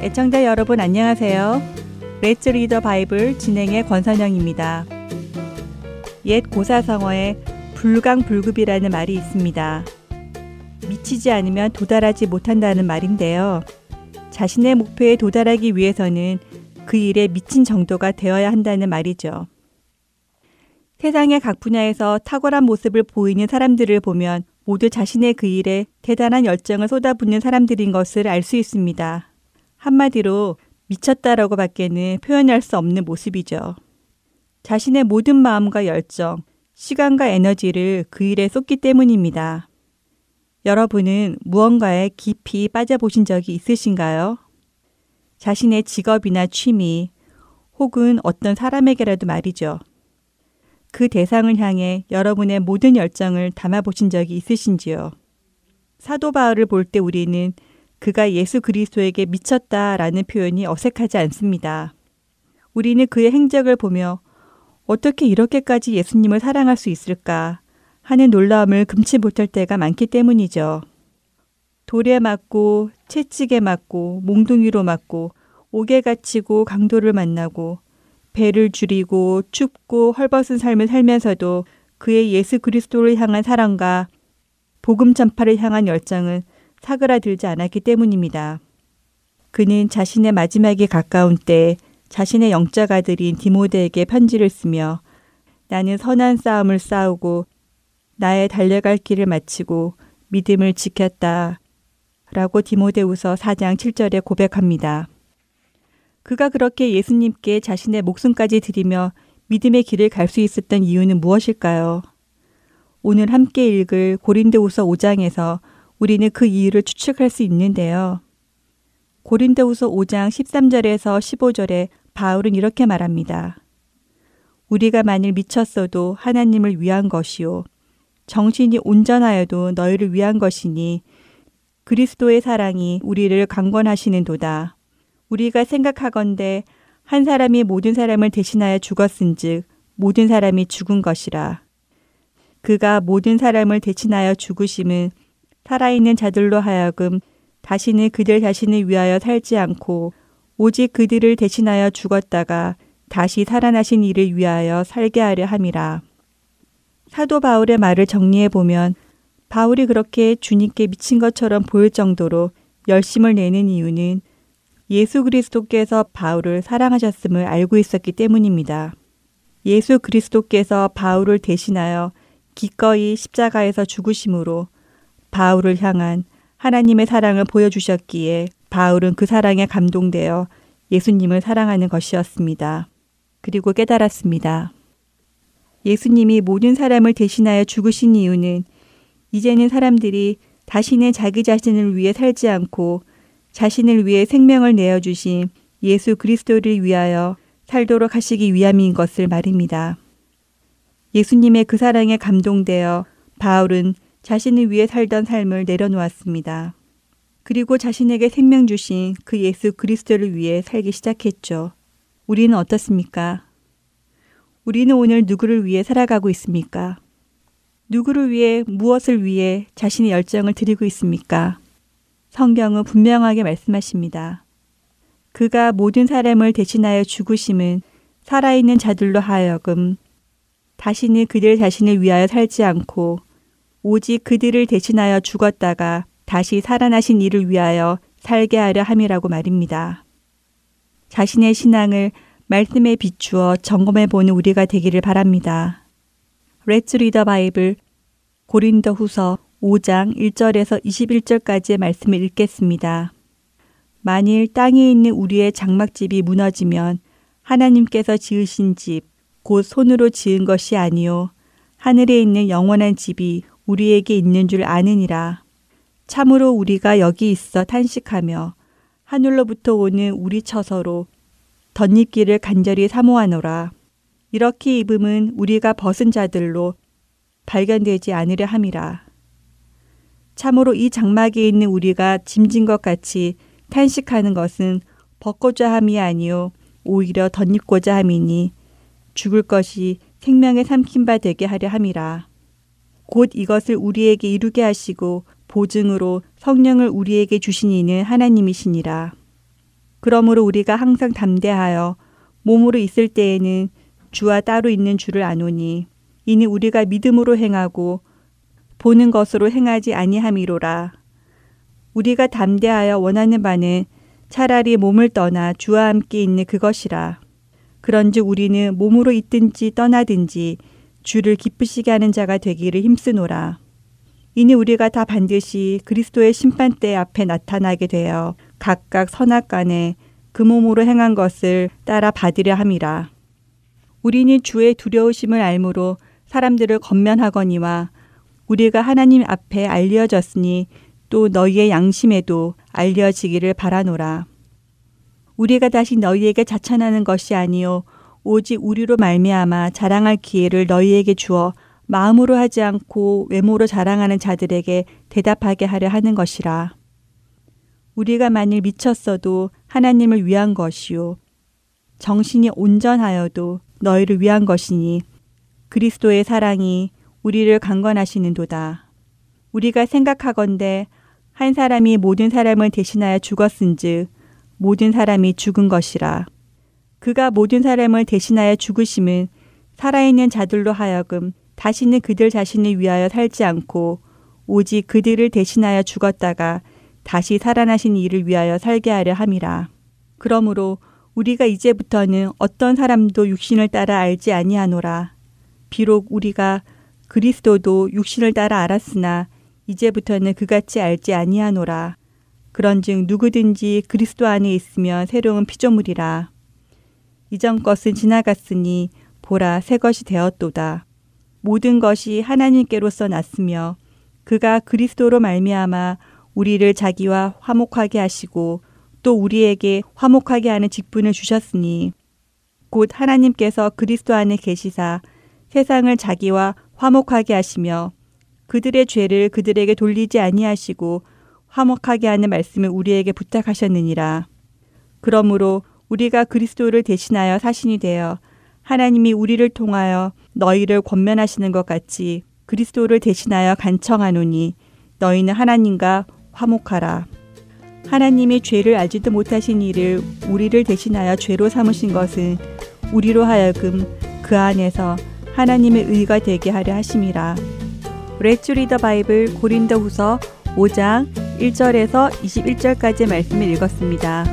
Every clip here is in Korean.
애청자 여러분 안녕하세요. Let's Read the Bible 진행의 권선영입니다. 옛 고사성어에 불광불급이라는 말이 있습니다. 미치지 않으면 도달하지 못한다는 말인데요. 자신의 목표에 도달하기 위해서는 그 일에 미친 정도가 되어야 한다는 말이죠. 세상의 각 분야에서 탁월한 모습을 보이는 사람들을 보면 모두 자신의 그 일에 대단한 열정을 쏟아붓는 사람들인 것을 알 수 있습니다. 한마디로 미쳤다라고 밖에는 표현할 수 없는 모습이죠. 자신의 모든 마음과 열정, 시간과 에너지를 그 일에 쏟기 때문입니다. 여러분은 무언가에 깊이 빠져보신 적이 있으신가요? 자신의 직업이나 취미, 혹은 어떤 사람에게라도 말이죠. 그 대상을 향해 여러분의 모든 열정을 담아보신 적이 있으신지요? 사도 바울을 볼 때 우리는 그가 예수 그리스도에게 미쳤다라는 표현이 어색하지 않습니다. 우리는 그의 행적을 보며 어떻게 이렇게까지 예수님을 사랑할 수 있을까 하는 놀라움을 금치 못할 때가 많기 때문이죠. 돌에 맞고 채찍에 맞고 몽둥이로 맞고 옥에 갇히고 강도를 만나고 배를 줄이고 춥고 헐벗은 삶을 살면서도 그의 예수 그리스도를 향한 사랑과 복음 전파를 향한 열정은 사그라들지 않았기 때문입니다. 그는 자신의 마지막에 가까운 때 자신의 영적 아들인 디모데에게 편지를 쓰며 나는 선한 싸움을 싸우고 나의 달려갈 길을 마치고 믿음을 지켰다. 라고 디모데우서 4장 7절에 고백합니다. 그가 그렇게 예수님께 자신의 목숨까지 드리며 믿음의 길을 갈 수 있었던 이유는 무엇일까요? 오늘 함께 읽을 고린도우서 5장에서 우리는 그 이유를 추측할 수 있는데요. 고린도우서 5장 13절에서 15절에 바울은 이렇게 말합니다. 우리가 만일 미쳤어도 하나님을 위한 것이요 정신이 온전하여도 너희를 위한 것이니 그리스도의 사랑이 우리를 강권하시는도다. 우리가 생각하건대 한 사람이 모든 사람을 대신하여 죽었은즉 모든 사람이 죽은 것이라. 그가 모든 사람을 대신하여 죽으심은 살아있는 자들로 하여금 다시는 그들 자신을 위하여 살지 않고 오직 그들을 대신하여 죽었다가 다시 살아나신 이를 위하여 살게 하려 함이라. 사도 바울의 말을 정리해 보면 바울이 그렇게 주님께 미친 것처럼 보일 정도로 열심을 내는 이유는 예수 그리스도께서 바울을 사랑하셨음을 알고 있었기 때문입니다. 예수 그리스도께서 바울을 대신하여 기꺼이 십자가에서 죽으심으로 바울을 향한 하나님의 사랑을 보여주셨기에 바울은 그 사랑에 감동되어 예수님을 사랑하는 것이었습니다. 그리고 깨달았습니다. 예수님이 모든 사람을 대신하여 죽으신 이유는 이제는 사람들이 다시는 자기 자신을 위해 살지 않고 자신을 위해 생명을 내어주신 예수 그리스도를 위하여 살도록 하시기 위함인 것을 말입니다. 예수님의 그 사랑에 감동되어 바울은 자신을 위해 살던 삶을 내려놓았습니다. 그리고 자신에게 생명 주신 그 예수 그리스도를 위해 살기 시작했죠. 우리는 어떻습니까? 우리는 오늘 누구를 위해 살아가고 있습니까? 누구를 위해 무엇을 위해 자신의 열정을 드리고 있습니까? 성경은 분명하게 말씀하십니다. 그가 모든 사람을 대신하여 죽으심은 살아있는 자들로 하여금 다시는 그들 자신을 위하여 살지 않고 오직 그들을 대신하여 죽었다가 다시 살아나신 이를 위하여 살게 하려 함이라고 말입니다. 자신의 신앙을 말씀에 비추어 점검해 보는 우리가 되기를 바랍니다. 레츠 리더 바이블 고린더 후서 5장 1절에서 21절까지의 말씀을 읽겠습니다. 만일 땅에 있는 우리의 장막집이 무너지면 하나님께서 지으신 집, 곧 손으로 지은 것이 아니요. 하늘에 있는 영원한 집이 우리에게 있는 줄 아느니라. 참으로 우리가 여기 있어 탄식하며 하늘로부터 오는 우리 처서로 덧입기를 간절히 사모하노라. 이렇게 입음은 우리가 벗은 자들로 발견되지 않으려 함이라. 참으로 이 장막에 있는 우리가 짐진 것 같이 탄식하는 것은 벗고자 함이 아니요 오히려 덧입고자 함이니 죽을 것이 생명의 삼킨 바 되게 하려 함이라. 곧 이것을 우리에게 이루게 하시고 보증으로 성령을 우리에게 주신 이는 하나님이시니라. 그러므로 우리가 항상 담대하여 몸으로 있을 때에는 주와 따로 있는 줄을 아노니 이는 우리가 믿음으로 행하고 보는 것으로 행하지 아니함이로라. 우리가 담대하여 원하는 바는 차라리 몸을 떠나 주와 함께 있는 그것이라. 그런즉 우리는 몸으로 있든지 떠나든지 주를 기쁘시게 하는 자가 되기를 힘쓰노라. 이니 우리가 다 반드시 그리스도의 심판대 앞에 나타나게 되어 각각 선악간에 그 몸으로 행한 것을 따라 받으려 함이라. 우리는 주의 두려우심을 알므로 사람들을 건면하거니와 우리가 하나님 앞에 알려졌으니 또 너희의 양심에도 알려지기를 바라노라. 우리가 다시 너희에게 자찬하는 것이 아니요 오직 우리로 말미암아 자랑할 기회를 너희에게 주어 마음으로 하지 않고 외모로 자랑하는 자들에게 대답하게 하려 하는 것이라. 우리가 만일 미쳤어도 하나님을 위한 것이요 정신이 온전하여도 너희를 위한 것이니 그리스도의 사랑이 우리를 강건하시는도다. 우리가 생각하건대 한 사람이 모든 사람을 대신하여 죽었은즉 모든 사람이 죽은 것이라. 그가 모든 사람을 대신하여 죽으심은 살아있는 자들로 하여금 다시는 그들 자신을 위하여 살지 않고 오직 그들을 대신하여 죽었다가 다시 살아나신 이를 위하여 살게 하려 함이라. 그러므로 우리가 이제부터는 어떤 사람도 육신을 따라 알지 아니하노라. 비록 우리가 그리스도도 육신을 따라 알았으나 이제부터는 그같이 알지 아니하노라. 그런즉 누구든지 그리스도 안에 있으면 새로운 피조물이라. 이전 것은 지나갔으니 보라 새 것이 되었도다. 모든 것이 하나님께로서 났으며 그가 그리스도로 말미암아 우리를 자기와 화목하게 하시고 또 우리에게 화목하게 하는 직분을 주셨으니 곧 하나님께서 그리스도 안에 계시사 세상을 자기와 화목하게 하시며 그들의 죄를 그들에게 돌리지 아니하시고 화목하게 하는 말씀을 우리에게 부탁하셨느니라. 그러므로 우리가 그리스도를 대신하여 사신이 되어 하나님이 우리를 통하여 너희를 권면하시는 것 같이 그리스도를 대신하여 간청하노니 너희는 하나님과 화목하라. 하나님이 죄를 알지도 못하신 이를 우리를 대신하여 죄로 삼으신 것은 우리로 하여금 그 안에서 하나님의 의가 되게 하려 하심이라. 레츠 리더 바이블 고린도 후서 5장 1절에서 21절까지 말씀을 읽었습니다.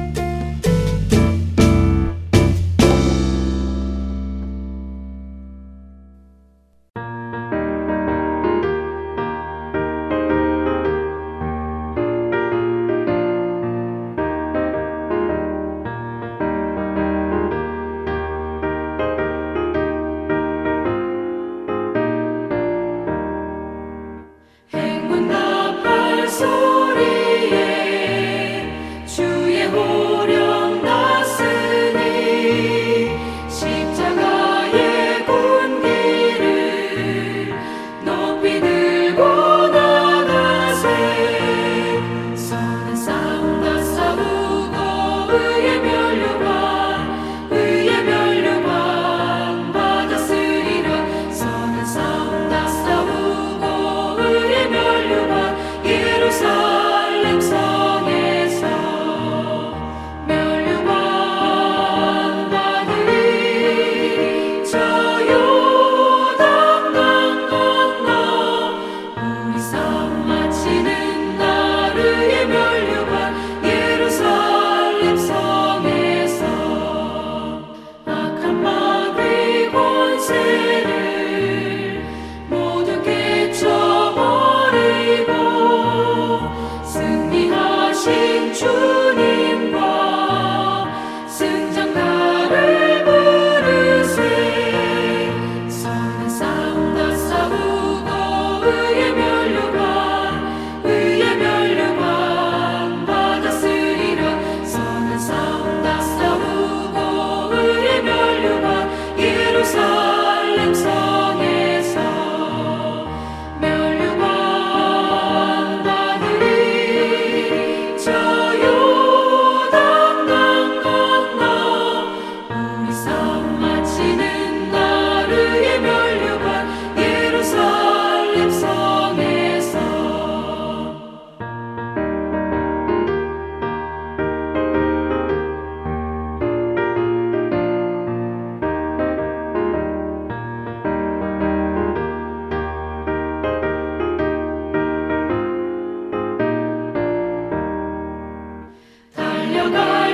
Shiloh. Adonai.